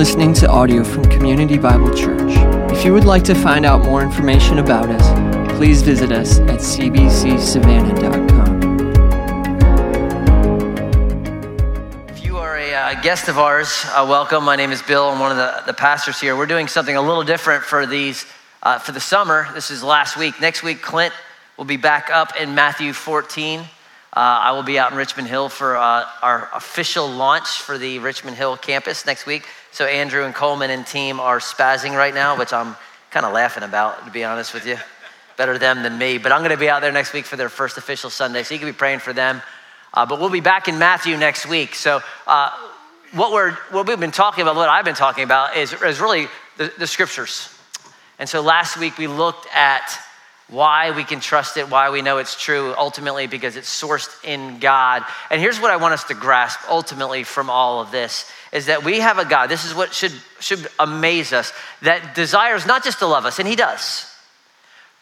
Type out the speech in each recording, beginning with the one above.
listening to audio from Community Bible Church. If you would like to find out more information about us, please visit us at cbcsavannah.com. If you are a uh, guest of ours, uh, welcome. My name is Bill. I'm one of the, the pastors here. We're doing something a little different for these uh, for the summer. This is last week. Next week, Clint will be back up in Matthew 14. Uh, I will be out in Richmond Hill for uh, our official launch for the Richmond Hill campus next week. So Andrew and Coleman and team are spazzing right now, which I'm kind of laughing about, to be honest with you. Better them than me. But I'm going to be out there next week for their first official Sunday, so you can be praying for them. Uh, but we'll be back in Matthew next week. So uh, what we're what we've been talking about, what I've been talking about, is, is really the, the scriptures. And so last week we looked at why we can trust it, why we know it's true, ultimately because it's sourced in God. And here's what I want us to grasp ultimately from all of this is that we have a God, this is what should, should amaze us, that desires not just to love us, and He does.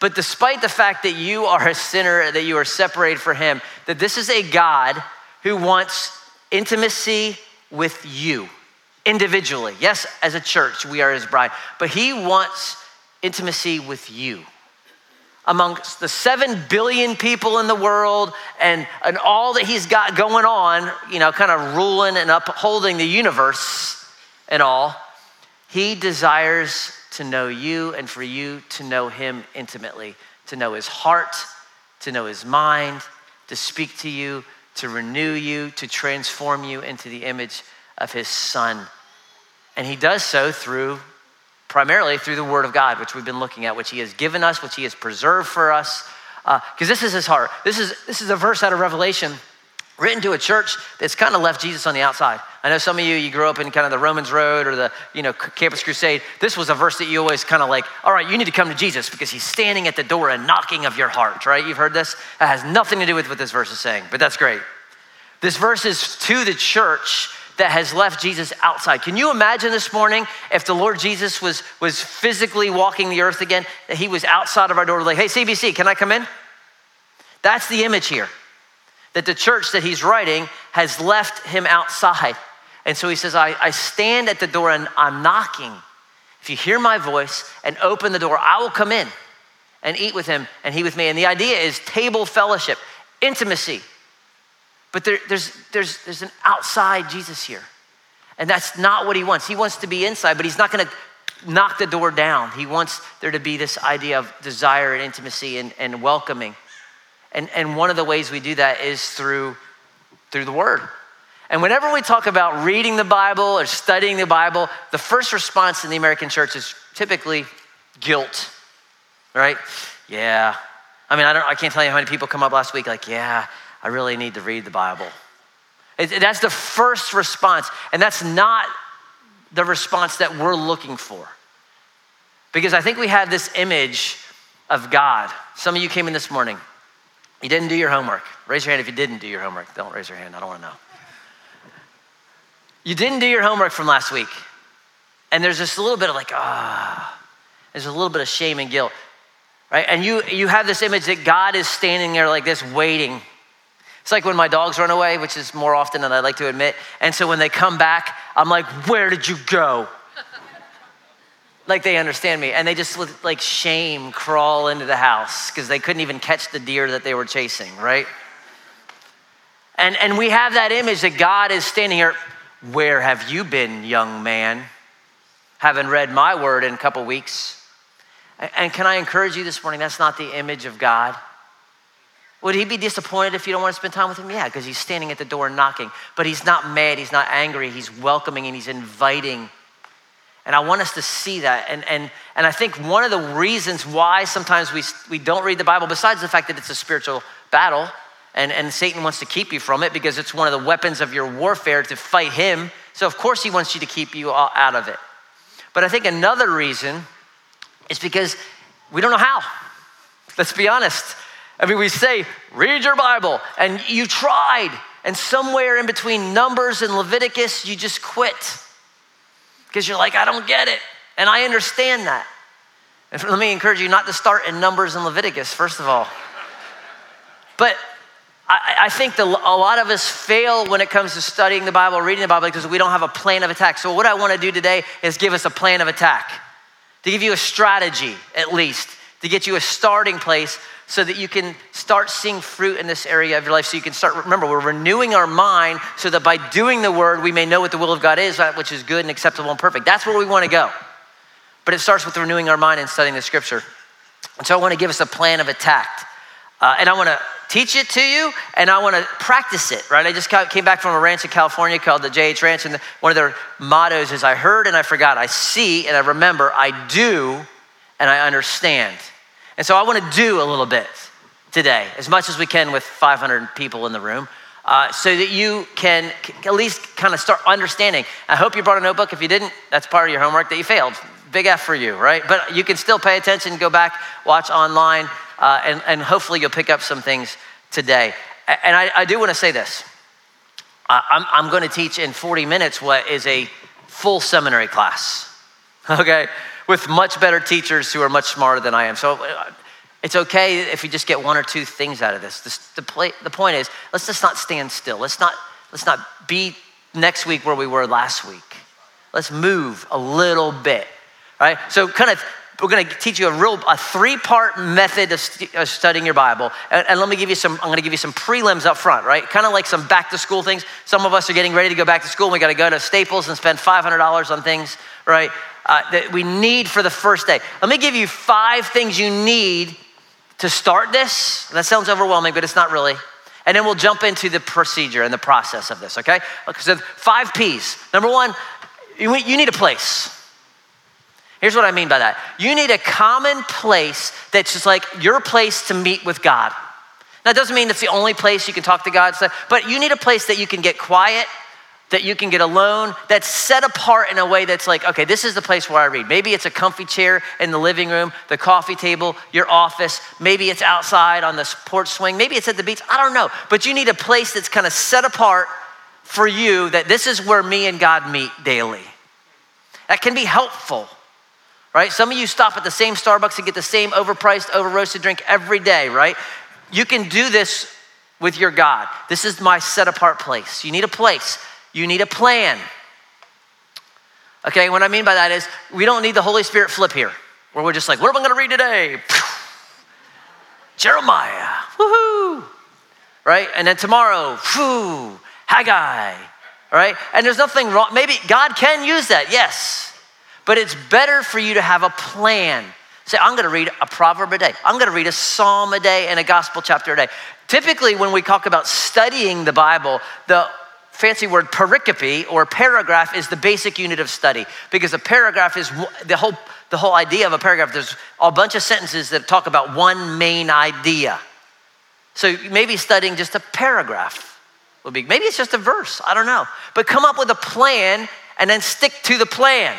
But despite the fact that you are a sinner, that you are separated from Him, that this is a God who wants intimacy with you individually. Yes, as a church, we are His bride, but He wants intimacy with you amongst the 7 billion people in the world and, and all that he's got going on, you know, kind of ruling and upholding the universe and all, he desires to know you and for you to know him intimately, to know his heart, to know his mind, to speak to you, to renew you, to transform you into the image of his son. And he does so through primarily through the Word of God, which we've been looking at, which He has given us, which He has preserved for us. Because uh, this is His heart. This is, this is a verse out of Revelation written to a church that's kind of left Jesus on the outside. I know some of you, you grew up in kind of the Romans Road or the you know Campus Crusade. This was a verse that you always kind of like, all right, you need to come to Jesus because He's standing at the door and knocking of your heart, right? You've heard this? That has nothing to do with what this verse is saying, but that's great. This verse is to the church that has left Jesus outside. Can you imagine this morning if the Lord Jesus was, was physically walking the earth again, that he was outside of our door, like, hey, CBC, can I come in? That's the image here. That the church that he's writing has left him outside. And so he says, I, I stand at the door and I'm knocking. If you hear my voice and open the door, I will come in and eat with him and he with me. And the idea is table fellowship, intimacy. But there, there's, there's, there's an outside Jesus here. And that's not what he wants. He wants to be inside, but he's not going to knock the door down. He wants there to be this idea of desire and intimacy and, and welcoming. And, and one of the ways we do that is through, through the word. And whenever we talk about reading the Bible or studying the Bible, the first response in the American church is typically guilt, right? Yeah. I mean, I, don't, I can't tell you how many people come up last week like, yeah, I really need to read the Bible. It, that's the first response, and that's not the response that we're looking for. Because I think we have this image of God. Some of you came in this morning, you didn't do your homework. Raise your hand if you didn't do your homework. Don't raise your hand, I don't wanna know. You didn't do your homework from last week, and there's just a little bit of like, ah, there's a little bit of shame and guilt, right? And you, you have this image that God is standing there like this, waiting it's like when my dogs run away, which is more often than I like to admit. And so when they come back, I'm like, Where did you go? like they understand me. And they just with like shame crawl into the house because they couldn't even catch the deer that they were chasing, right? And, and we have that image that God is standing here. Where have you been, young man? Haven't read my word in a couple weeks. And can I encourage you this morning? That's not the image of God. Would he be disappointed if you don't want to spend time with him? Yeah, because he's standing at the door knocking. But he's not mad, he's not angry, he's welcoming and he's inviting. And I want us to see that. And, and, and I think one of the reasons why sometimes we, we don't read the Bible, besides the fact that it's a spiritual battle, and, and Satan wants to keep you from it because it's one of the weapons of your warfare to fight him. So, of course, he wants you to keep you out of it. But I think another reason is because we don't know how. Let's be honest. I mean, we say, read your Bible, and you tried, and somewhere in between Numbers and Leviticus, you just quit because you're like, I don't get it. And I understand that. And let me encourage you not to start in Numbers and Leviticus, first of all. But I, I think the, a lot of us fail when it comes to studying the Bible, reading the Bible, because we don't have a plan of attack. So, what I want to do today is give us a plan of attack, to give you a strategy at least, to get you a starting place so that you can start seeing fruit in this area of your life. So you can start, remember, we're renewing our mind so that by doing the word, we may know what the will of God is, which is good and acceptable and perfect. That's where we want to go. But it starts with renewing our mind and studying the scripture. And so I want to give us a plan of attack. Uh, and I want to teach it to you and I want to practice it, right? I just came back from a ranch in California called the JH Ranch, and one of their mottos is I heard and I forgot, I see and I remember, I do and I understand. And so I want to do a little bit today, as much as we can with 500 people in the room. Uh, so that you can at least kind of start understanding. I hope you brought a notebook. If you didn't, that's part of your homework that you failed. Big F for you, right? But you can still pay attention, go back, watch online, uh, and, and hopefully you'll pick up some things today. And I, I do want to say this I'm, I'm going to teach in 40 minutes what is a full seminary class, okay? With much better teachers who are much smarter than I am. So uh, it's okay if you just get one or two things out of this. the, play, the point is, let's just not stand still. Let's not, let's not be next week where we were last week. Let's move a little bit, right? So, kind of we're going to teach you a real a three-part method of, st- of, studying your bible. And, and, let me give you some i'm going to give you some prelims up front right? Kind of like some back to school things. Some of us are getting ready to go back to school and we got to go to staples and spend $500 on things right? Uh, that we need for the first day. Let me give you five things you need to start this. That sounds overwhelming but it's not really. And then we'll jump into the procedure and the process of this okay? So five p's. Number one you need a place Here's what I mean by that you need a common place that's just like your place to meet with God. That doesn't mean it's the only place you can talk to God, but you need a place that you can get quiet, that you can get alone, that's set apart in a way that's like, okay, this is the place where I read. Maybe it's a comfy chair in the living room, the coffee table, your office. Maybe it's outside on the porch swing. Maybe it's at the beach. I don't know. But you need a place that's kind of set apart for you that this is where me and God meet daily. That can be helpful right? Some of you stop at the same Starbucks and get the same overpriced, over roasted drink every day, right? You can do this with your God. This is my set apart place. You need a place, you need a plan. Okay, what I mean by that is we don't need the Holy Spirit flip here, where we're just like, what am I gonna read today? Jeremiah, woohoo, right? And then tomorrow, whoo, Haggai, right? And there's nothing wrong. Maybe God can use that, yes. But it's better for you to have a plan. Say, I'm gonna read a proverb a day. I'm gonna read a psalm a day and a gospel chapter a day. Typically, when we talk about studying the Bible, the fancy word pericope or paragraph is the basic unit of study because a paragraph is the whole the whole idea of a paragraph there's a bunch of sentences that talk about one main idea so maybe studying just a paragraph would be maybe it's just a verse i don't know but come up with a plan and then stick to the plan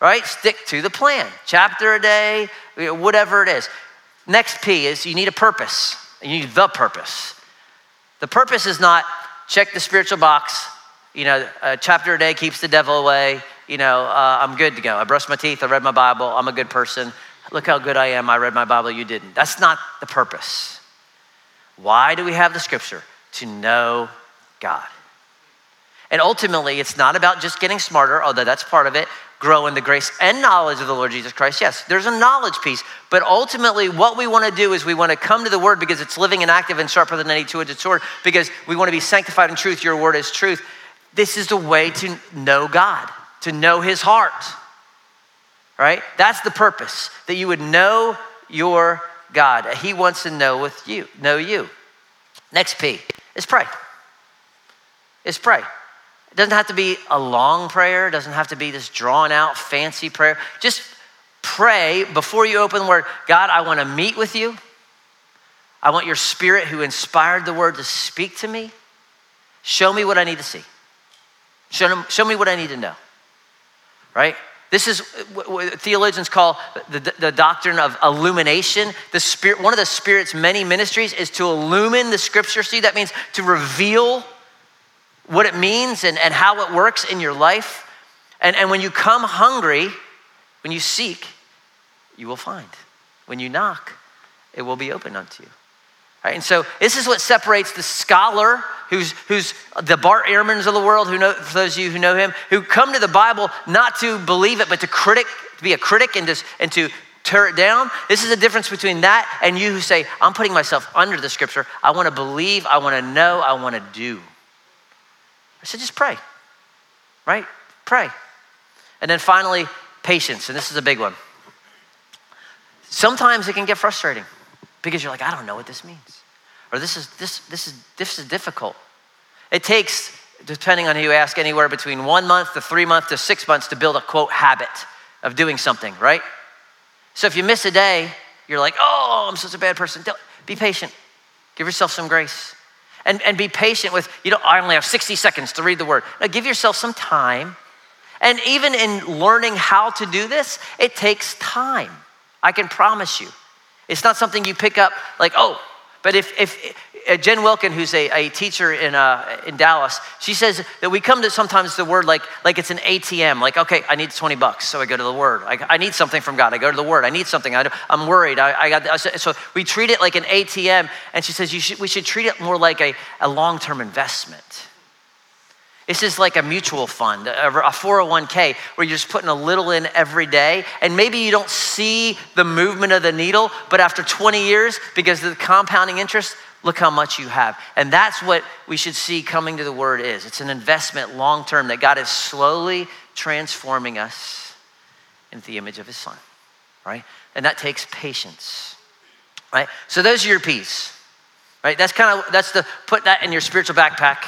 right? Stick to the plan. Chapter a day, whatever it is. Next P is you need a purpose. You need the purpose. The purpose is not check the spiritual box. You know, a chapter a day keeps the devil away. You know, uh, I'm good to go. I brushed my teeth. I read my Bible. I'm a good person. Look how good I am. I read my Bible. You didn't. That's not the purpose. Why do we have the scripture? To know God. And ultimately, it's not about just getting smarter, although that's part of it grow in the grace and knowledge of the Lord Jesus Christ. Yes, there's a knowledge piece, but ultimately, what we want to do is we want to come to the Word because it's living and active and sharper than any two edged sword, because we want to be sanctified in truth. Your Word is truth. This is the way to know God, to know His heart, right? That's the purpose, that you would know your God. He wants to know with you, know you. Next P is pray. Is pray. It doesn't have to be a long prayer, it doesn't have to be this drawn out, fancy prayer. Just pray before you open the word God, I want to meet with you. I want your spirit who inspired the word to speak to me. Show me what I need to see. Show, show me what I need to know. Right? This is what theologians call the, the doctrine of illumination. The spirit, one of the Spirit's many ministries is to illumine the scripture. See, that means to reveal what it means and, and how it works in your life. And, and when you come hungry, when you seek, you will find. When you knock, it will be open unto you. Right? And so this is what separates the scholar who's, who's the Bart Ehrmans of the world, who know, for those of you who know him, who come to the Bible not to believe it, but to critic, to be a critic and to, and to tear it down. This is the difference between that and you who say, I'm putting myself under the scripture. I want to believe, I want to know, I want to do. I said, just pray, right? Pray. And then finally, patience. And this is a big one. Sometimes it can get frustrating because you're like, I don't know what this means. Or this is, this, this is, this is difficult. It takes, depending on who you ask, anywhere between one month to three months to six months to build a quote habit of doing something, right? So if you miss a day, you're like, oh, I'm such a bad person. Be patient. Give yourself some grace. And, and be patient with, you know, I only have 60 seconds to read the word. Now give yourself some time. And even in learning how to do this, it takes time. I can promise you. It's not something you pick up like, oh, but if, if uh, Jen Wilkin, who's a, a teacher in, uh, in Dallas, she says that we come to sometimes the word like, like it's an ATM. Like, okay, I need 20 bucks, so I go to the word. I, I need something from God. I go to the word. I need something. I, am worried. I, I got so we treat it like an ATM. And she says should, we should treat it more like a, a long term investment. This is like a mutual fund, a 401k, where you're just putting a little in every day. And maybe you don't see the movement of the needle, but after 20 years, because of the compounding interest, look how much you have. And that's what we should see coming to the word is. It's an investment long term that God is slowly transforming us into the image of his son, right? And that takes patience, right? So those are your P's, right? That's kind of, that's the, put that in your spiritual backpack,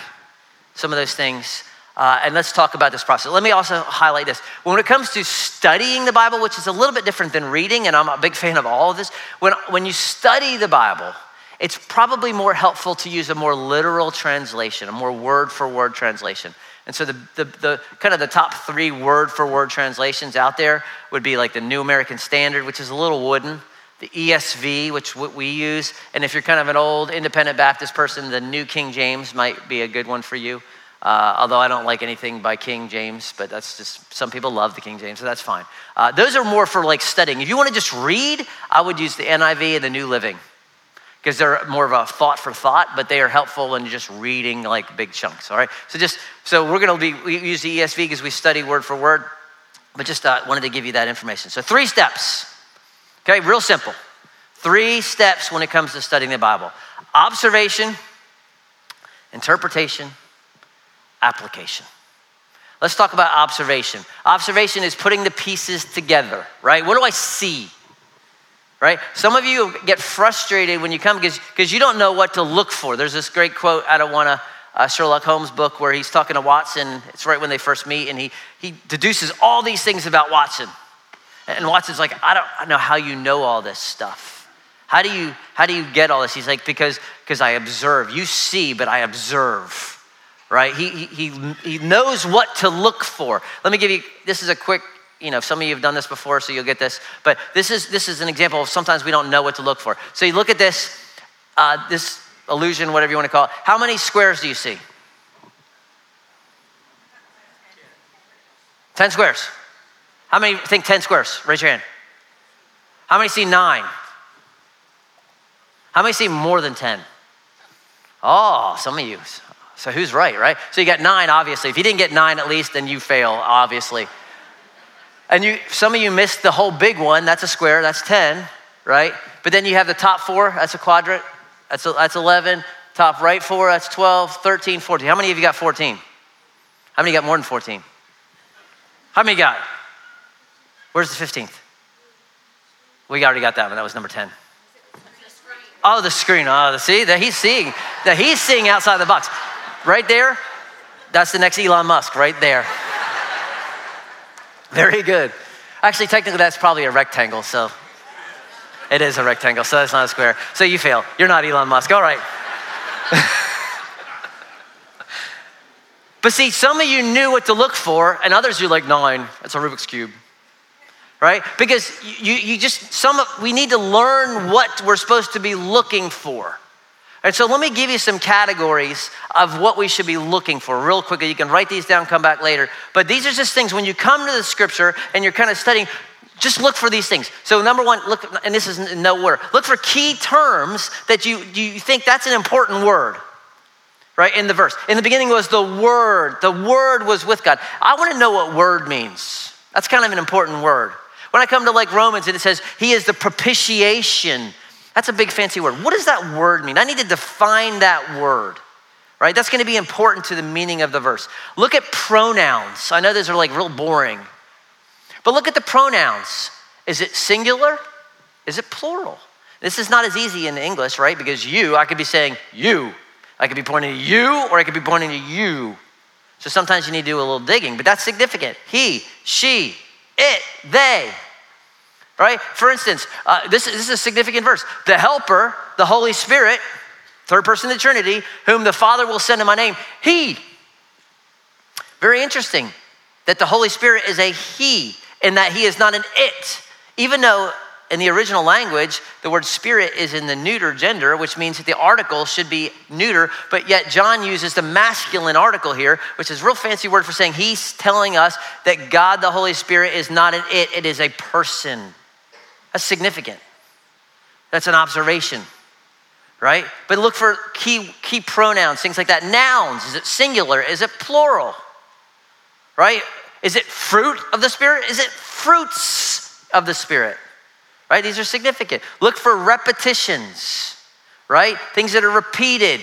some of those things. Uh, and let's talk about this process. Let me also highlight this. When it comes to studying the Bible, which is a little bit different than reading, and I'm a big fan of all of this, when, when you study the Bible, it's probably more helpful to use a more literal translation, a more word for word translation. And so the, the, the, kind of the top three word for word translations out there would be like the New American Standard, which is a little wooden, the ESV, which we use, and if you're kind of an old independent Baptist person, the New King James might be a good one for you. Uh, although I don't like anything by King James, but that's just some people love the King James, so that's fine. Uh, those are more for like studying. If you want to just read, I would use the NIV and the New Living because they're more of a thought for thought, but they are helpful in just reading like big chunks. All right. So just so we're going to be we use the ESV because we study word for word, but just uh, wanted to give you that information. So three steps. Okay, real simple. Three steps when it comes to studying the Bible: observation, interpretation, application. Let's talk about observation. Observation is putting the pieces together, right? What do I see? right? Some of you get frustrated when you come because, you don't know what to look for. There's this great quote out of one of uh, Sherlock Holmes' book where he's talking to Watson. It's right when they first meet, and he, he deduces all these things about Watson. And Watson's like, I don't know how you know all this stuff. How do you, how do you get all this? He's like, because, because I observe. You see, but I observe right? He, he, he knows what to look for. Let me give you, this is a quick you know, some of you have done this before, so you'll get this. But this is, this is an example of sometimes we don't know what to look for. So you look at this, uh, this illusion, whatever you want to call it. How many squares do you see? 10 squares. How many think 10 squares? Raise your hand. How many see nine? How many see more than 10? Oh, some of you. So who's right, right? So you got nine, obviously. If you didn't get nine at least, then you fail, obviously. And you, some of you missed the whole big one. That's a square. That's 10, right? But then you have the top four. That's a quadrant. That's, a, that's 11. Top right four. That's 12, 13, 14. How many of you got 14? How many got more than 14? How many got? Where's the 15th? We already got that one. That was number 10. Oh, the screen. Oh, the, see that he's seeing that he's seeing outside the box. Right there, that's the next Elon Musk, right there. Very good. Actually, technically, that's probably a rectangle, so it is a rectangle, so that's not a square. So you fail. You're not Elon Musk. All right. but see, some of you knew what to look for, and others you're like, nine, it's a Rubik's Cube. Right? Because you, you just, some of, we need to learn what we're supposed to be looking for. And so let me give you some categories of what we should be looking for real quickly. You can write these down, come back later. But these are just things when you come to the scripture and you're kind of studying, just look for these things. So number one, look, and this is no order. Look for key terms that you you think that's an important word, right? In the verse. In the beginning was the Word. The Word was with God. I want to know what word means. That's kind of an important word. When I come to like Romans and it says He is the propitiation. That's a big fancy word. What does that word mean? I need to define that word right? That's going to be important to the meaning of the verse. Look at pronouns. I know those are like real boring, but look at the pronouns. Is it singular? Is it plural? This is not as easy in English, right? Because you, I could be saying you. I could be pointing to you, or I could be pointing to you. So sometimes you need to do a little digging, but that's significant. He, she, it, they. Right? For instance, uh, this, this is a significant verse. The Helper, the Holy Spirit, third person of the Trinity, whom the Father will send in my name, He. Very interesting that the Holy Spirit is a He and that He is not an it. Even though in the original language, the word spirit is in the neuter gender, which means that the article should be neuter, but yet John uses the masculine article here, which is a real fancy word for saying he's telling us that God the Holy Spirit is not an it, it is a person. That's significant. That's an observation right? But look for key, key pronouns, things like that. Nouns, is it singular? Is it plural? Right? Is it fruit of the Spirit? Is it fruits of the Spirit? Right? These are significant. Look for repetitions, right? Things that are repeated.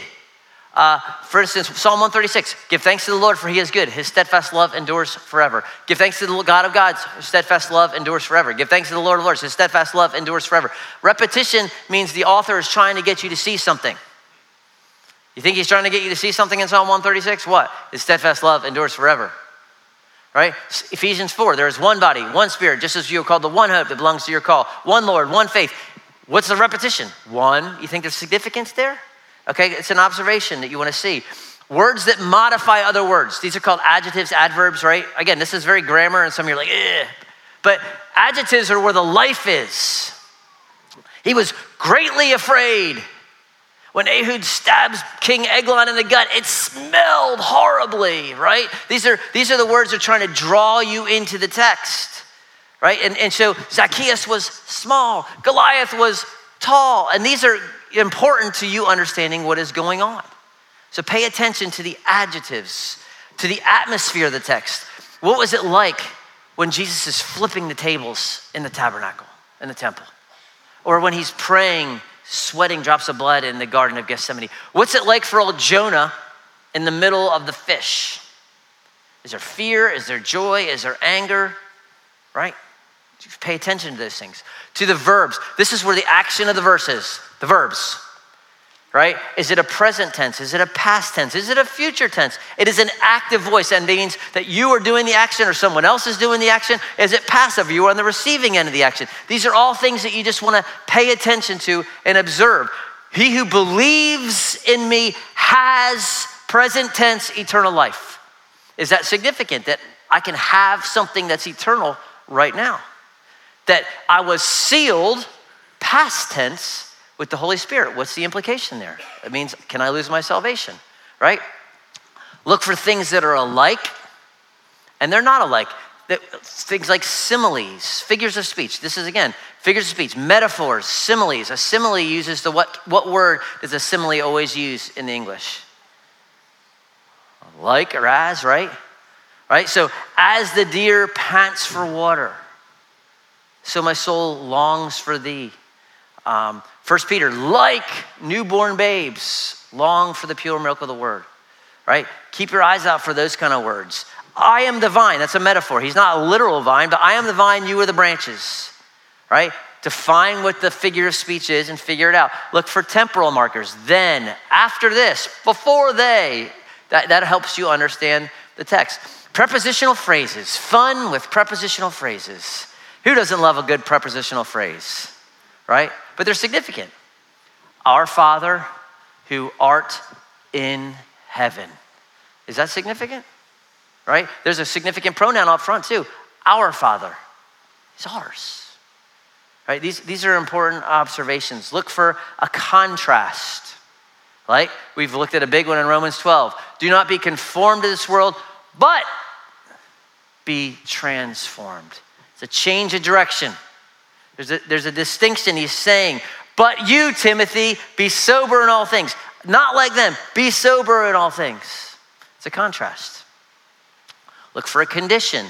Uh, for instance, Psalm 136 Give thanks to the Lord, for he is good. His steadfast love endures forever. Give thanks to the God of gods, his steadfast love endures forever. Give thanks to the Lord of lords, his steadfast love endures forever. Repetition means the author is trying to get you to see something. You think he's trying to get you to see something in Psalm 136? What? His steadfast love endures forever. Right? Ephesians 4 there is one body, one spirit, just as you are called the one hope that belongs to your call, one Lord, one faith. What's the repetition? One. You think there's significance there? Okay, it's an observation that you want to see. Words that modify other words. These are called adjectives, adverbs, right? Again, this is very grammar, and some of you are like, eh. But adjectives are where the life is. He was greatly afraid. When Ehud stabs King Eglon in the gut, it smelled horribly, right? These are, these are the words that are trying to draw you into the text, right? And, and so Zacchaeus was small, Goliath was tall, and these are important to you understanding what is going on. So pay attention to the adjectives, to the atmosphere of the text. What was it like when Jesus is flipping the tables in the tabernacle, in the temple? Or when he's praying, sweating drops of blood in the Garden of Gethsemane? What's it like for old Jonah in the middle of the fish? Is there fear? Is there joy? Is there anger? Right? Pay attention to those things. To the verbs. This is where the action of the verse is. The verbs, right? Is it a present tense? Is it a past tense? Is it a future tense? It is an active voice and means that you are doing the action or someone else is doing the action. Is it passive? You are on the receiving end of the action. These are all things that you just want to pay attention to and observe. He who believes in me has present tense eternal life. Is that significant that I can have something that's eternal right now? That I was sealed, past tense, with the Holy Spirit. What's the implication there? It means, can I lose my salvation? Right? Look for things that are alike and they're not alike. Things like similes, figures of speech. This is again, figures of speech, metaphors, similes. A simile uses the what, what word does a simile always use in the English? Like or as, right? Right? So, as the deer pants for water, so my soul longs for thee. Um, First Peter, like newborn babes, long for the pure milk of the word, right? Keep your eyes out for those kind of words. I am the vine, that's a metaphor. He's not a literal vine, but I am the vine, you are the branches, right? Define what the figure of speech is and figure it out. Look for temporal markers. Then, after this, before they, that, that helps you understand the text. Prepositional phrases, fun with prepositional phrases. Who doesn't love a good prepositional phrase, right? but they're significant. Our Father who art in heaven. Is that significant? Right? There's a significant pronoun up front too. Our Father. It's ours. Right? These, these are important observations. Look for a contrast. Like we've looked at a big one in Romans 12. Do not be conformed to this world, but be transformed. It's a change of direction. There's a, there's a distinction he's saying. But you, Timothy, be sober in all things. Not like them, be sober in all things. It's a contrast. Look for a condition.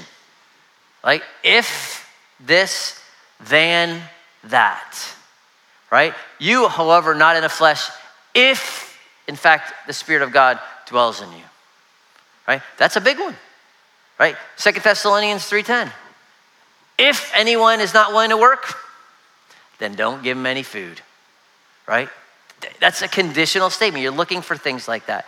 Like, if this, then that. Right? You, however, not in the flesh, if in fact the Spirit of God dwells in you. Right? That's a big one. Right? Second Thessalonians 3:10. If anyone is not willing to work, then don't give him any food. Right? That's a conditional statement. You're looking for things like that.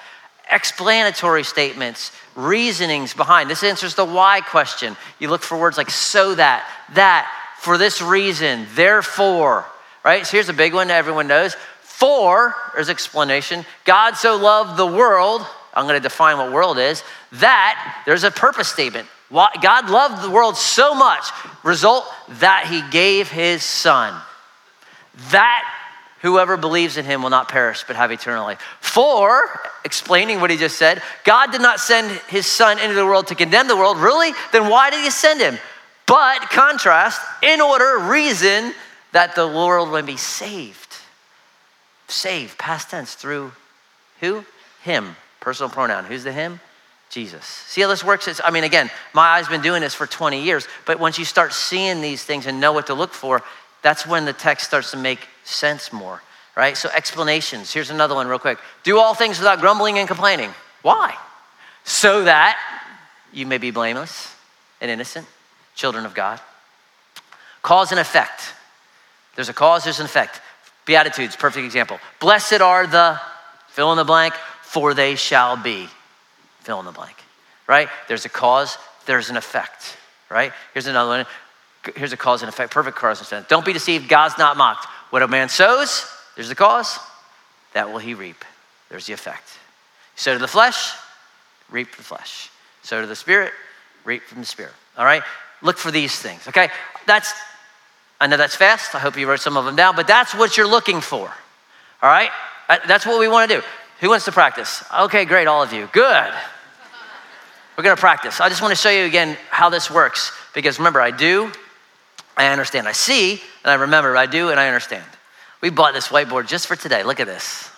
Explanatory statements, reasonings behind. This answers the why question. You look for words like so that, that, for this reason, therefore. Right? So here's a big one everyone knows. For, there's explanation. God so loved the world, I'm going to define what world is, that there's a purpose statement. God loved the world so much, result that he gave his son. That whoever believes in him will not perish but have eternal life. For, explaining what he just said, God did not send his son into the world to condemn the world. Really? Then why did he send him? But, contrast, in order, reason that the world would be saved. Saved, past tense, through who? Him. Personal pronoun. Who's the him? Jesus. See how this works? It's, I mean, again, my eye's been doing this for 20 years, but once you start seeing these things and know what to look for, that's when the text starts to make sense more, right? So, explanations. Here's another one, real quick. Do all things without grumbling and complaining. Why? So that you may be blameless and innocent, children of God. Cause and effect. There's a cause, there's an effect. Beatitudes, perfect example. Blessed are the fill in the blank, for they shall be fill in the blank, right? There's a cause, there's an effect, right? Here's another one here's a cause and effect, perfect cause and effect. Don't be deceived, God's not mocked. What a man sows, there's the cause, that will he reap. There's the effect. Sow to the flesh, reap the flesh. Sow to the spirit, reap from the spirit. All right? Look for these things, okay? That's, I know that's fast. I hope you wrote some of them down, but that's what you're looking for. All right? Uh, that's what we want to do. Who wants to practice? Okay, great, all of you. Good. We're going to practice. I just want to show you again how this works because remember, I do, I understand. I see and I remember. I do and I understand. We bought this whiteboard just for today. Look at this.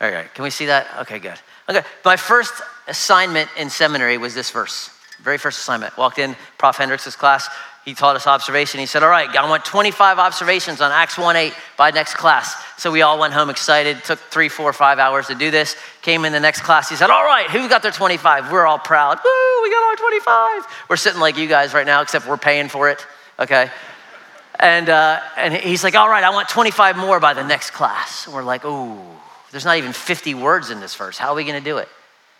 All right, can we see that? Okay, good. Okay, my first assignment in seminary was this verse. Very first assignment. Walked in, Prof. Hendricks' class. He taught us observation. He said, All right, I want 25 observations on Acts 1 8 by next class. So we all went home excited. Took three, four, five hours to do this. Came in the next class. He said, All right, who got their 25? We're all proud. Woo, we got our 25. We're sitting like you guys right now, except we're paying for it okay? And, uh, and he's like, all right, I want 25 more by the next class. And we're like, ooh, there's not even 50 words in this verse. How are we going to do it?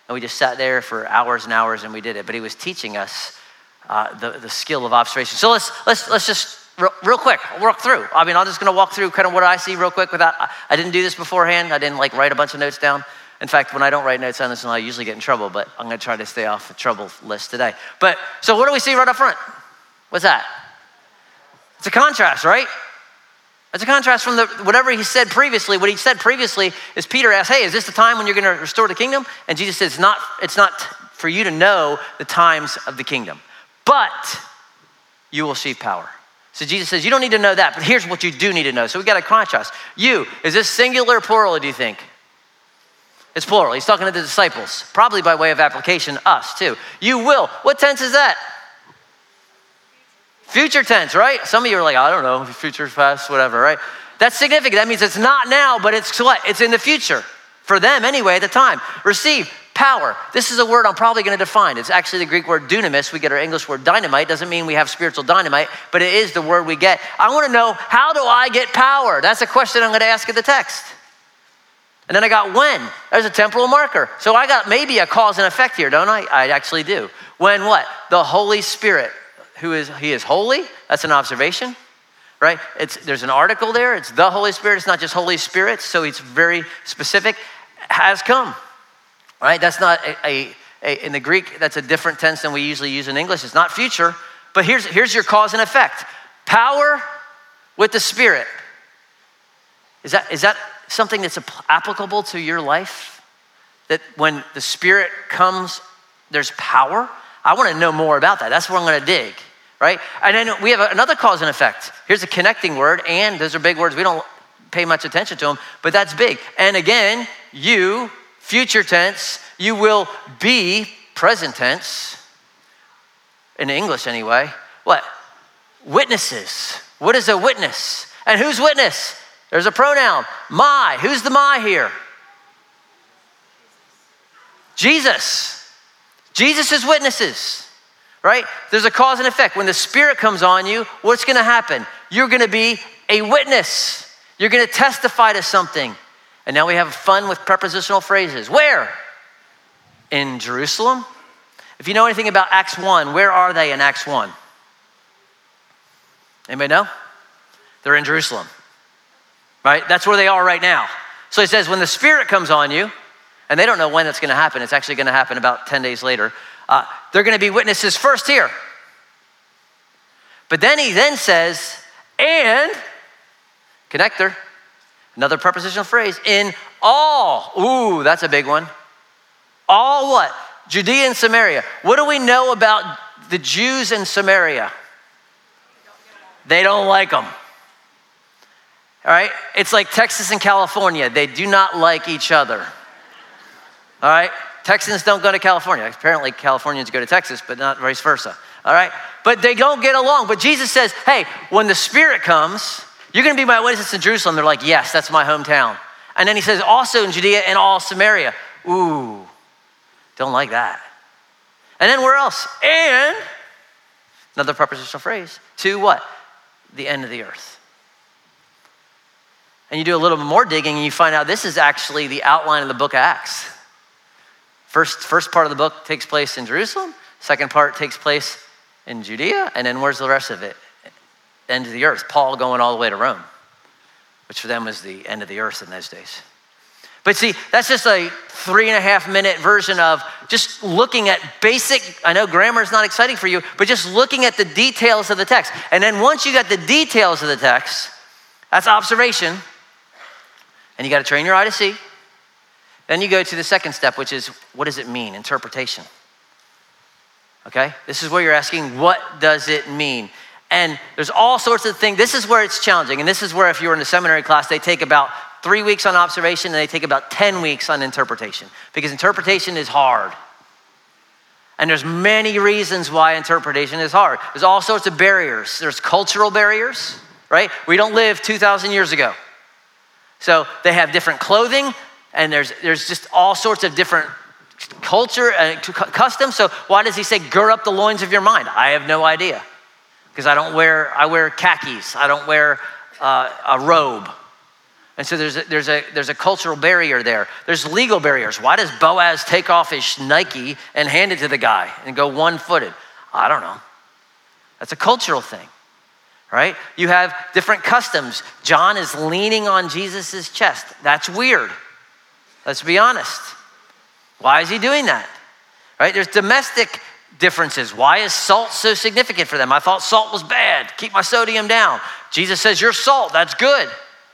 And we just sat there for hours and hours and we did it. But he was teaching us uh, the, the skill of observation. So let's, let's, let's just real, real quick walk through. I mean, I'm just going to walk through kind of what I see real quick without, I didn't do this beforehand. I didn't like write a bunch of notes down. In fact, when I don't write notes down this, I usually get in trouble, but I'm going to try to stay off the trouble list today. But so what do we see right up front? What's that? It's a contrast, right? It's a contrast from the, whatever he said previously. What he said previously is Peter asked, Hey, is this the time when you're going to restore the kingdom? And Jesus says, it's not, it's not for you to know the times of the kingdom, but you will receive power. So Jesus says, You don't need to know that, but here's what you do need to know. So we got a contrast. You, is this singular plural, do you think? It's plural. He's talking to the disciples, probably by way of application, us too. You will. What tense is that? Future tense, right? Some of you are like, I don't know, future, past, whatever, right? That's significant. That means it's not now, but it's what? It's in the future. For them, anyway, at the time. Receive power. This is a word I'm probably going to define. It's actually the Greek word dunamis. We get our English word dynamite. Doesn't mean we have spiritual dynamite, but it is the word we get. I want to know how do I get power? That's a question I'm going to ask in the text. And then I got when. There's a temporal marker. So I got maybe a cause and effect here, don't I? I actually do. When what? The Holy Spirit who is he is holy. That's an observation, right? It's there's an article there. It's the Holy Spirit. It's not just Holy Spirit. So it's very specific. Has come, right? That's not a, a, a in the Greek. That's a different tense than we usually use in English. It's not future. But here's here's your cause and effect. Power with the Spirit. Is that is that something that's applicable to your life? That when the Spirit comes, there's power. I want to know more about that. That's where I'm going to dig. right? And then we have another cause and effect. Here's a connecting word, and those are big words. We don't pay much attention to them, but that's big. And again, you, future tense, you will be present tense, in English anyway. What? Witnesses. What is a witness? And who's witness? There's a pronoun, my. Who's the my here? Jesus. Jesus is witnesses, right? There's a cause and effect. When the Spirit comes on you, what's gonna happen? You're gonna be a witness. You're gonna testify to something. And now we have fun with prepositional phrases. Where? In Jerusalem. If you know anything about Acts 1, where are they in Acts 1? Anybody know? They're in Jerusalem, right? That's where they are right now. So he says, when the Spirit comes on you, and they don't know when that's going to happen, it's actually going to happen about 10 days later, uh, they're going to be witnesses first here. But then he then says, and connector, another prepositional phrase, in all. Ooh, that's a big one. All what? Judea and Samaria. What do we know about the Jews in Samaria? They don't like them. All right? It's like Texas and California. They do not like each other. All right? Texans don't go to California. Apparently, Californians go to Texas, but not vice versa. All right? But they don't get along. But Jesus says, hey, when the Spirit comes, you're going to be my witness in Jerusalem. They're like, yes, that's my hometown. And then he says, also in Judea and all Samaria. Ooh, don't like that. And then where else? And another prepositional phrase to what? The end of the earth. And you do a little bit more digging and you find out this is actually the outline of the book of Acts. First, first part of the book takes place in Jerusalem, second part takes place in Judea, and then where's the rest of it? End of the earth. Paul going all the way to Rome, which for them was the end of the earth in those days. But see, that's just a three and a half minute version of just looking at basic. I know grammar is not exciting for you, but just looking at the details of the text. And then once you got the details of the text, that's observation, and you got to train your eye to see. Then you go to the second step, which is what does it mean? Interpretation. Okay? This is where you're asking, what does it mean? And there's all sorts of things. This is where it's challenging. And this is where, if you're in a seminary class, they take about three weeks on observation and they take about 10 weeks on interpretation because interpretation is hard. And there's many reasons why interpretation is hard. There's all sorts of barriers. There's cultural barriers, right? We don't live 2,000 years ago. So they have different clothing, and there's, there's just all sorts of different culture uh, and customs. So why does he say, gird up the loins of your mind? I have no idea. Because I don't wear, I wear khakis. I don't wear uh, a robe. And so there's a, there's, a, there's a cultural barrier there. There's legal barriers. Why does Boaz take off his Nike and hand it to the guy and go one footed? I don't know. That's a cultural thing, right? You have different customs. John is leaning on Jesus' chest. That's weird. Let's be honest. Why is he doing that? Right? There's domestic differences. Why is salt so significant for them? I thought salt was bad. Keep my sodium down. Jesus says, You're salt. That's good.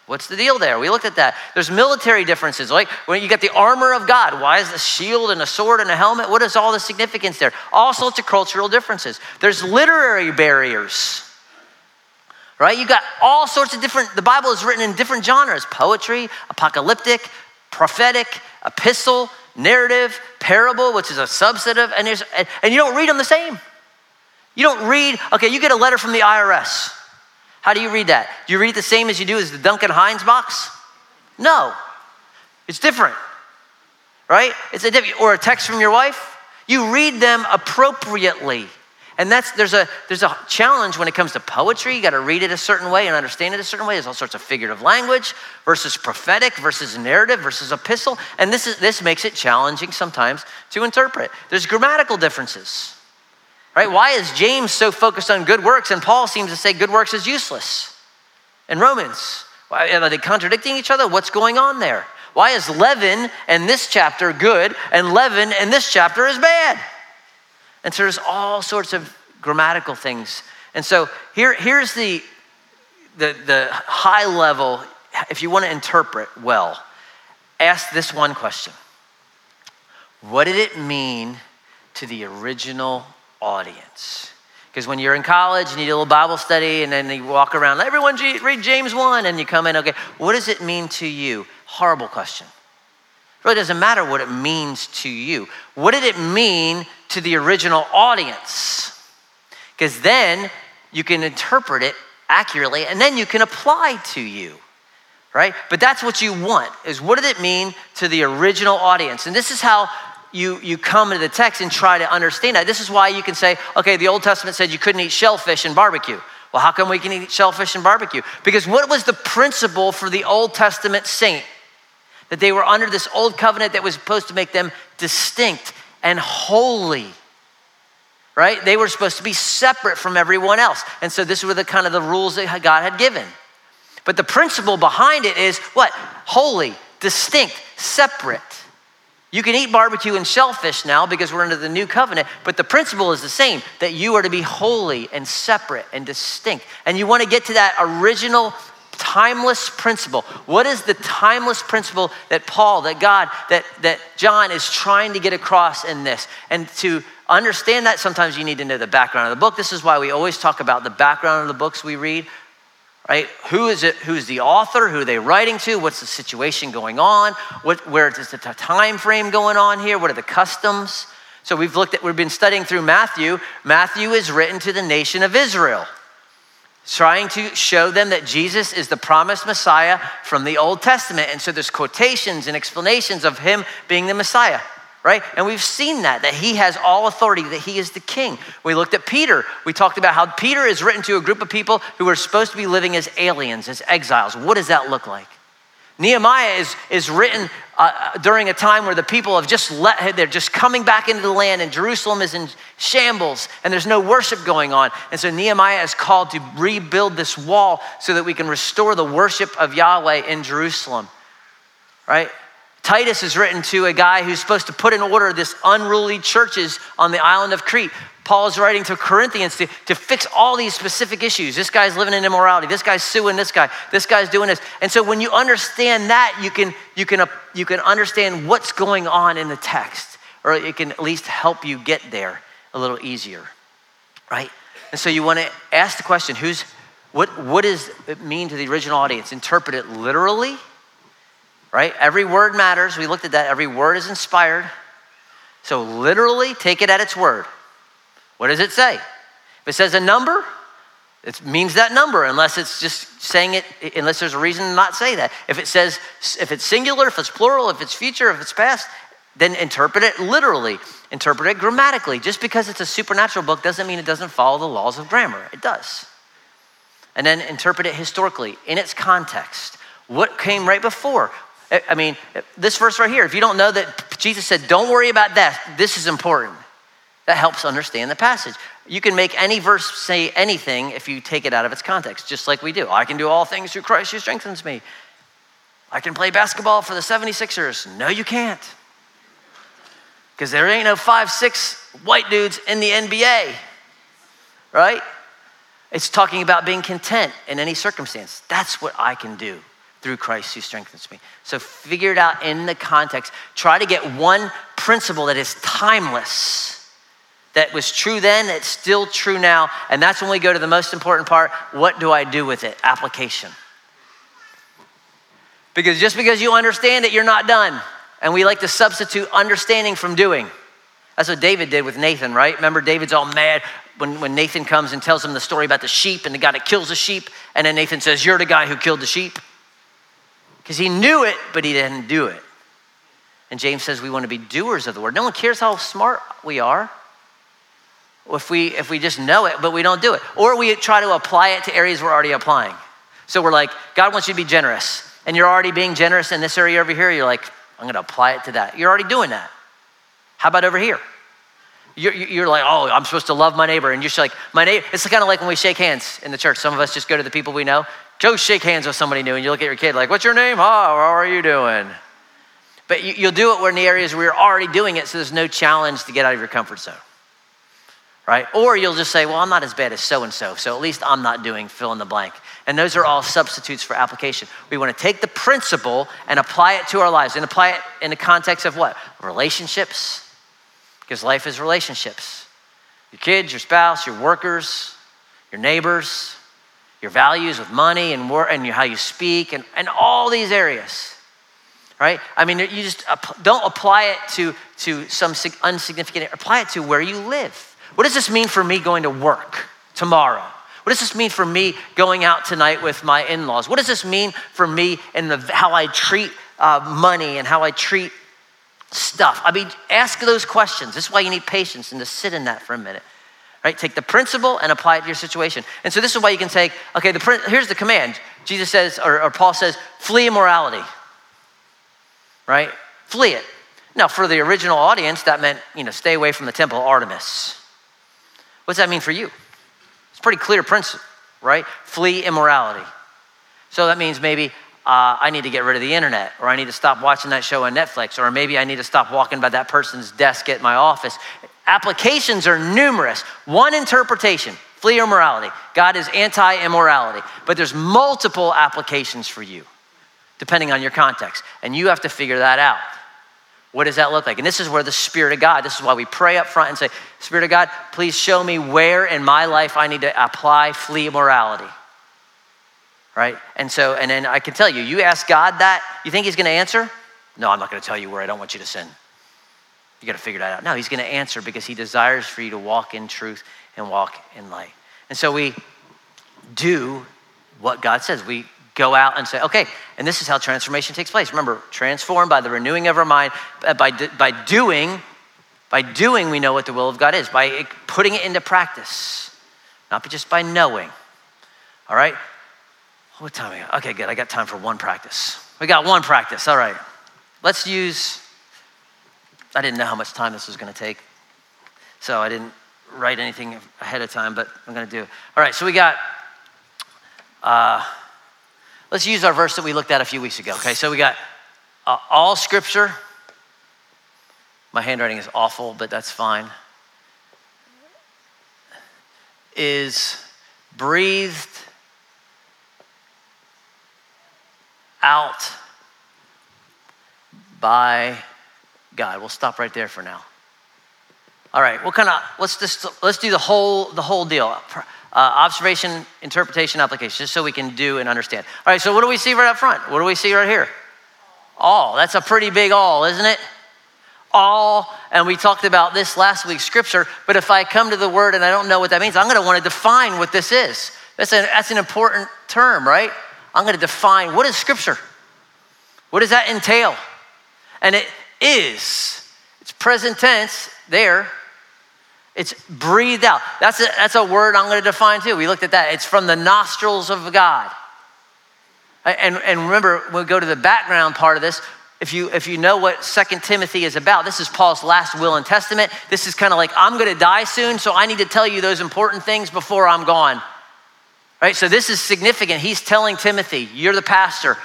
What's the deal there? We looked at that. There's military differences. Like when you got the armor of God, why is the shield and a sword and a helmet? What is all the significance there? All sorts of cultural differences. There's literary barriers. Right? You got all sorts of different, the Bible is written in different genres poetry, apocalyptic, prophetic, epistle, narrative, parable, which is a subset of, and, and you don't read them the same. You don't read, okay, you get a letter from the IRS. How do you read that? Do you read it the same as you do as the Duncan Hines box? No. It's different. Right? It's a different, or a text from your wife. You read them appropriately. And that's there's a there's a challenge when it comes to poetry. You got to read it a certain way and understand it a certain way. There's all sorts of figurative language versus prophetic versus narrative versus epistle, and this is this makes it challenging sometimes to interpret. There's grammatical differences. Right? Why is James so focused on good works and Paul seems to say good works is useless? In Romans, why, are they contradicting each other? What's going on there? Why is leaven in this chapter good and leaven in this chapter is bad? And so there's all sorts of grammatical things. And so here, here's the, the, the high level, if you want to interpret well, ask this one question What did it mean to the original audience. Because when you're in college and you do a little Bible study and then you walk around, everyone read James 1 and you come in, okay, what does it mean to you? Horrible question. It really doesn't matter what it means to you. What did it mean to the original audience? Because then you can interpret it accurately and then you can apply to you right but that's what you want is what did it mean to the original audience and this is how you, you come into the text and try to understand that. This is why you can say, okay, the Old Testament said you couldn't eat shellfish and barbecue. Well, how come we can eat shellfish and barbecue? Because what was the principle for the Old Testament saint? That they were under this old covenant that was supposed to make them distinct and holy. Right? They were supposed to be separate from everyone else. And so this were the kind of the rules that God had given. But the principle behind it is what? Holy, distinct, separate. You can eat barbecue and shellfish now because we're under the new covenant, but the principle is the same that you are to be holy and separate and distinct. And you want to get to that original timeless principle. What is the timeless principle that Paul, that God, that, that John is trying to get across in this? And to understand that, sometimes you need to know the background of the book. This is why we always talk about the background of the books we read right? Who is it? Who's the author? Who are they writing to? What's the situation going on? What, where is the time frame going on here? What are the customs? So we've looked at, we've been studying through Matthew. Matthew is written to the nation of Israel, trying to show them that Jesus is the promised Messiah from the Old Testament. And so there's quotations and explanations of him being the Messiah right? And we've seen that, that he has all authority, that he is the king. We looked at Peter. We talked about how Peter is written to a group of people who are supposed to be living as aliens, as exiles. What does that look like? Nehemiah is, is written uh, during a time where the people have just let, they're just coming back into the land and Jerusalem is in shambles and there's no worship going on. And so Nehemiah is called to rebuild this wall so that we can restore the worship of Yahweh in Jerusalem, right? Titus is written to a guy who's supposed to put in order this unruly churches on the island of Crete. Paul is writing to Corinthians to, to fix all these specific issues. This guy's living in immorality. This guy's suing this guy. This guy's doing this. And so when you understand that, you can, you can, uh, you can understand what's going on in the text, or it can at least help you get there a little easier, right? And so you want to ask the question who's, what, what does it mean to the original audience? Interpret it literally right? Every word matters. We looked at that. Every word is inspired. So literally take it at its word. What does it say? If it says a number, it means that number unless it's just saying it unless there's a reason to not say that. If it says if it's singular, if it's plural, if it's future, if it's past, then interpret it literally. Interpret it grammatically. Just because it's a supernatural book doesn't mean it doesn't follow the laws of grammar. It does. And then interpret it historically in its context. What came right before? I mean, this verse right here, if you don't know that Jesus said, don't worry about that, this is important. That helps understand the passage. You can make any verse say anything if you take it out of its context, just like we do. I can do all things through Christ who strengthens me. I can play basketball for the 76ers. No, you can't. Because there ain't no five, six white dudes in the NBA, right? It's talking about being content in any circumstance. That's what I can do through Christ who strengthens me. So figure it out in the context. Try to get one principle that is timeless, that was true then, it's still true now. And that's when we go to the most important part what do I do with it? Application. Because just because you understand it, you're not done. And we like to substitute understanding from doing. That's what David did with Nathan, right? Remember, David's all mad when, when Nathan comes and tells him the story about the sheep and the guy that kills the sheep. And then Nathan says, You're the guy who killed the sheep because he knew it, but he didn't do it. And James says we want to be doers of the word. No one cares how smart we are. If we, if we just know it, but we don't do it. Or we try to apply it to areas we're already applying. So we're like, God wants you to be generous. And you're already being generous in this area over here. You're like, I'm going to apply it to that. You're already doing that. How about over here? You're, you're, like, oh, I'm supposed to love my neighbor. And you're just like, my neighbor. It's kind of like when we shake hands in the church. Some of us just go to the people we know. Go shake hands with somebody new and you look at your kid like, what's your name? How, are you doing? But you, will do it in the areas where you're already doing it, so there's no challenge to get out of your comfort zone. Right? Or you'll just say, well, I'm not as bad as so and so, so at least I'm not doing fill in the blank. And those are all substitutes for application. We want to take the principle and apply it to our lives and apply it in the context of what? Relationships, because life is relationships. your kids, your spouse, your workers, your neighbors, your values with money and, work, and how you speak, and, and all these areas. Right? I mean, you just don't apply it to, to some unsignificant, apply it to where you live. What does this mean for me going to work tomorrow? What does this mean for me going out tonight with my in laws? What does this mean for me and how I treat uh, money and how I treat stuff? I mean, ask those questions. This is why you need patience and to sit in that for a minute. Right? Take the principle and apply it to your situation. And so this is why you can take, okay, the, here's the command. Jesus says, or, or Paul says, flee immorality. Right? Flee it. Now, for the original audience, that meant, you know, stay away from the temple Artemis. What's that mean for you? It's pretty clear principle, right? Flee immorality. So that means maybe uh, I need to get rid of the internet, or I need to stop watching that show on Netflix, or maybe I need to stop walking by that person's desk at my office. Applications are numerous. One interpretation flee immorality. God is anti immorality, but there's multiple applications for you, depending on your context, and you have to figure that out. What does that look like? And this is where the Spirit of God, this is why we pray up front and say, Spirit of God, please show me where in my life I need to apply flee morality. Right? And so, and then I can tell you, you ask God that, you think He's going to answer? No, I'm not going to tell you where I don't want you to sin. You got to figure that out. No, He's going to answer because He desires for you to walk in truth and walk in light. And so we do what God says. We go out and say, okay, and this is how transformation takes place. Remember, transformed by the renewing of our mind, uh, by, by doing, by doing, we know what the will of God is, by putting it into practice, not just by knowing. All right? What time we got? Okay, good. I got time for one practice. We got one practice. All right. Let's use, I didn't know how much time this was going to take, so I didn't write anything ahead of time, but I'm going to do it. All right, so we got, uh, Let's use our verse that we looked at a few weeks ago. Okay, so we got uh, all scripture. My handwriting is awful, but that's fine. Is breathed out by God. We'll stop right there for now. All right, what kind of let's just let's do the whole the whole deal. Uh, observation, interpretation, application, just so we can do and understand. All right, so what do we see right up front? What do we see right here? All. That's a pretty big all, isn't it? All, and we talked about this last week's scripture, but if I come to the word and I don't know what that means, I'm gonna wanna define what this is. That's an, that's an important term, right? I'm gonna define what is scripture? What does that entail? And it is, it's present tense there, it's breathed out. That's a, that's a word I'm going to define too. We looked at that. It's from the nostrils of God. And, and remember, we go to the background part of this. If you, if you know what Second Timothy is about, this is Paul's last will and testament. This is kind of like, I'm going to die soon, so I need to tell you those important things before I'm gone. Right? So this is significant. He's telling Timothy, you're the pastor.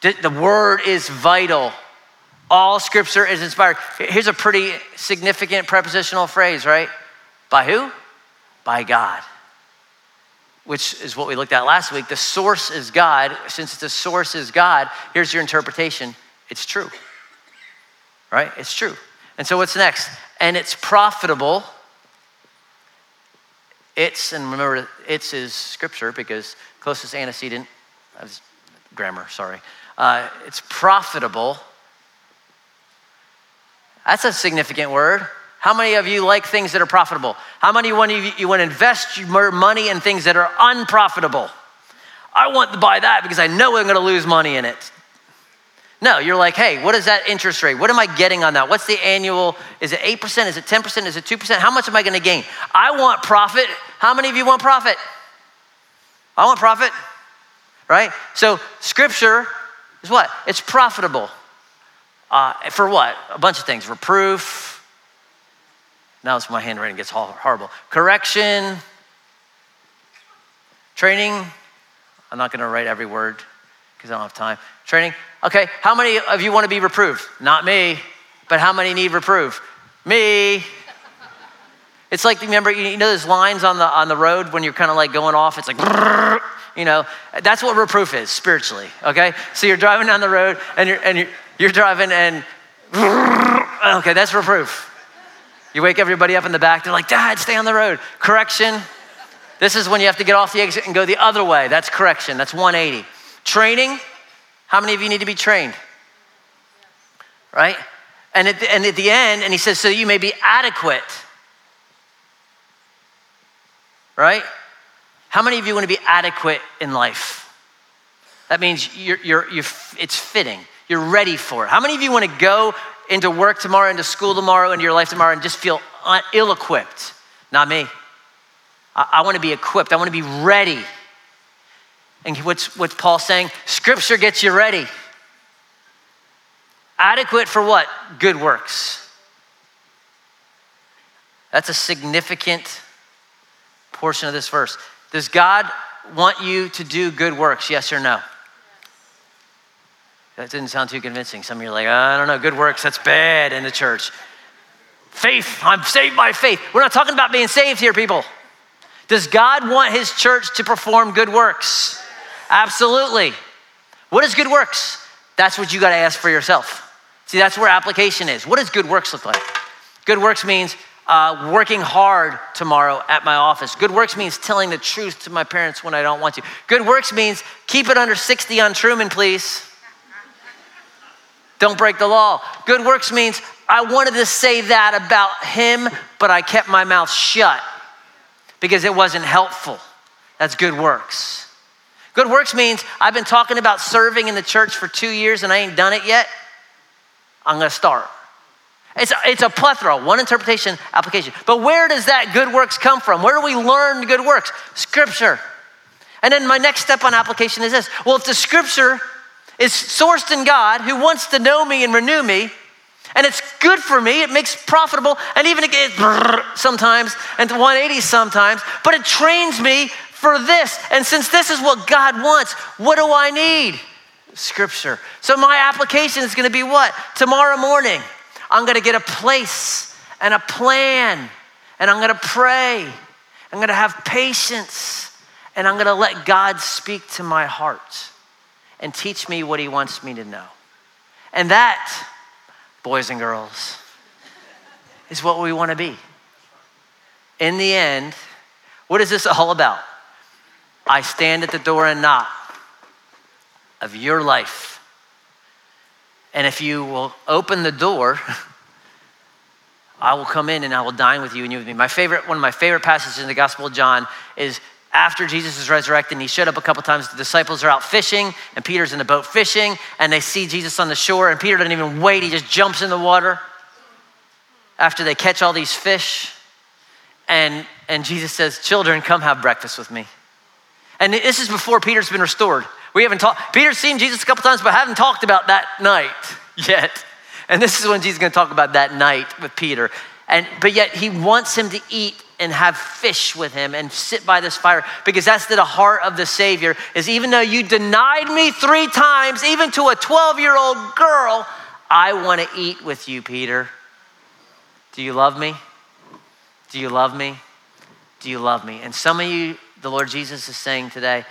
The word is vital. All scripture is inspired. Here's a pretty significant prepositional phrase, right? By who? By God. Which is what we looked at last week. The source is God. Since the source is God, here's your interpretation it's true. Right? It's true. And so what's next? And it's profitable. It's, and remember, it's is scripture because closest antecedent, grammar, sorry. Uh, it's profitable that's a significant word. How many of you like things that are profitable? How many of you, you want to invest your money in things that are unprofitable? I want to buy that because I know I'm going to lose money in it. No, you're like, hey, what is that interest rate? What am I getting on that? What's the annual? Is it 8%? Is it 10%? Is it 2%? How much am I going to gain? I want profit. How many of you want profit? I want profit, right? So, scripture is what? It's profitable. Uh, for what? A bunch of things. Reproof. Now it's my handwriting gets horrible. Correction. Training. I'm not going to write every word because I don't have time. Training. Okay, how many of you want to be reproved? Not me. But how many need reproof? Me. It's like remember you know those lines on the on the road when you're kind of like going off. It's like you know that's what reproof is spiritually. Okay, so you're driving down the road and you're and you're you're driving and, okay, that's reproof. You wake everybody up in the back, they're like, Dad, stay on the road. Correction. This is when you have to get off the exit and go the other way. That's correction. That's 180. Training. How many of you need to be trained? Right? And at the, and at the end, and he says, so you may be adequate. Right? How many of you want to be adequate in life? That means you're, you're, you're, it's fitting. You're ready for it. How many of you want to go into work tomorrow, into school tomorrow, into your life tomorrow, and just feel ill equipped? Not me. I, I want to be equipped, I want to be ready. And what's, what's Paul saying? Scripture gets you ready. Adequate for what? Good works. That's a significant portion of this verse. Does God want you to do good works? Yes or no? That didn't sound too convincing. Some of you are like, I don't know, good works, that's bad in the church. Faith, I'm saved by faith. We're not talking about being saved here, people. Does God want his church to perform good works? Absolutely. What is good works? That's what you got to ask for yourself. See, that's where application is. What does good works look like? Good works means uh, working hard tomorrow at my office. Good works means telling the truth to my parents when I don't want to. Good works means keep it under 60 on Truman, please. Don't break the law. Good works means I wanted to say that about him, but I kept my mouth shut because it wasn't helpful. That's good works. Good works means I've been talking about serving in the church for two years and I ain't done it yet. I'm gonna start. It's a, it's a plethora, one interpretation, application. But where does that good works come from? Where do we learn good works? Scripture. And then my next step on application is this well, if the scripture is sourced in God who wants to know me and renew me, and it's good for me, it makes profitable, and even it gets sometimes, and 180 sometimes, but it trains me for this. And since this is what God wants, what do I need? Scripture. So my application is going to be what? Tomorrow morning, I'm going to get a place and a plan, and I'm going to pray. I'm going to have patience, and I'm going to let God speak to my heart and teach me what He wants me to know. And that, boys and girls, is what we want to be. In the end, what is this all about? I stand at the door and knock of your life. And if you will open the door, I will come in and I will dine with you and you with me. My favorite, one of my favorite passages in the Gospel of John is after Jesus is resurrected and he showed up a couple times. The disciples are out fishing and Peter's in the boat fishing and they see Jesus on the shore and Peter doesn't even wait. He just jumps in the water after they catch all these fish. And, and Jesus says, Children, come have breakfast with me. And this is before Peter's been restored. We haven't talked, Peter's seen Jesus a couple times, but haven't talked about that night yet. And this is when Jesus is going to talk about that night with Peter. And, but yet he wants him to eat and have fish with him and sit by this fire because that's the heart of the Savior is even though you denied me three times, even to a 12 year old girl, I want to eat with you, Peter. Do you love me? Do you love me? Do you love me? And some of you, the Lord Jesus is saying today,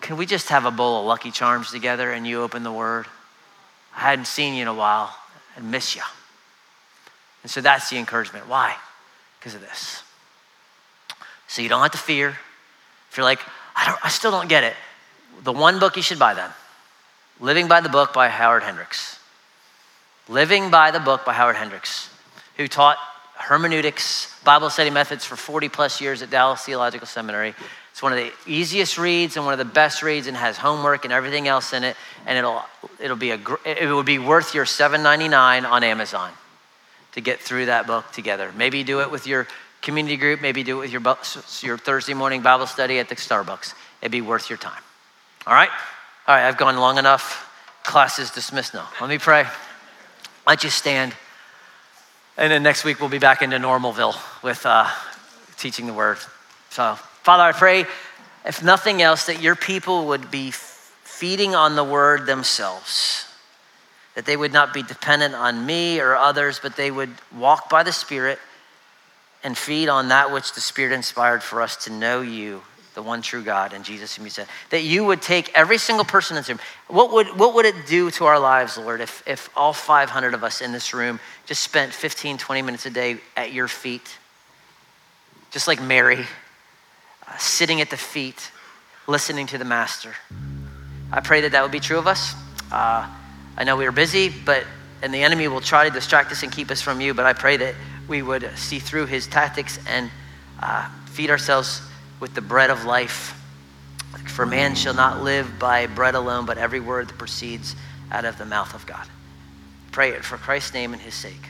can we just have a bowl of Lucky Charms together and you open the Word? I hadn't seen you in a while and miss you. And so that's the encouragement. Why? Because of this. So you don't have to fear. If you're like, I, I still don't get it, the one book you should buy then Living by the Book by Howard Hendricks. Living by the Book by Howard Hendricks, who taught hermeneutics, Bible study methods for 40 plus years at Dallas Theological Seminary. It's one of the easiest reads and one of the best reads and has homework and everything else in it. And it'll, it'll be a, it would be worth your $7.99 on Amazon to get through that book together. Maybe do it with your community group, maybe do it with your, your Thursday morning Bible study at the Starbucks. It'd be worth your time. All right? All right, I've gone long enough. Class is dismissed now. Let me pray. Let you stand. And then next week we'll be back into Normalville with uh, teaching the word. So, Father, I pray, if nothing else, that your people would be feeding on the word themselves that they would not be dependent on me or others, but they would walk by the Spirit and feed on that which the Spirit inspired for us to know you, the one true God and Jesus whom you sent. That you would take every single person in this room. What would, what would it do to our lives, Lord, if, if all 500 of us in this room just spent 15, 20 minutes a day at your feet? Just like Mary, uh, sitting at the feet, listening to the Master. I pray that that would be true of us. Uh, I know we are busy, but and the enemy will try to distract us and keep us from you. But I pray that we would see through his tactics and uh, feed ourselves with the bread of life. For man shall not live by bread alone, but every word that proceeds out of the mouth of God. Pray it for Christ's name and his sake.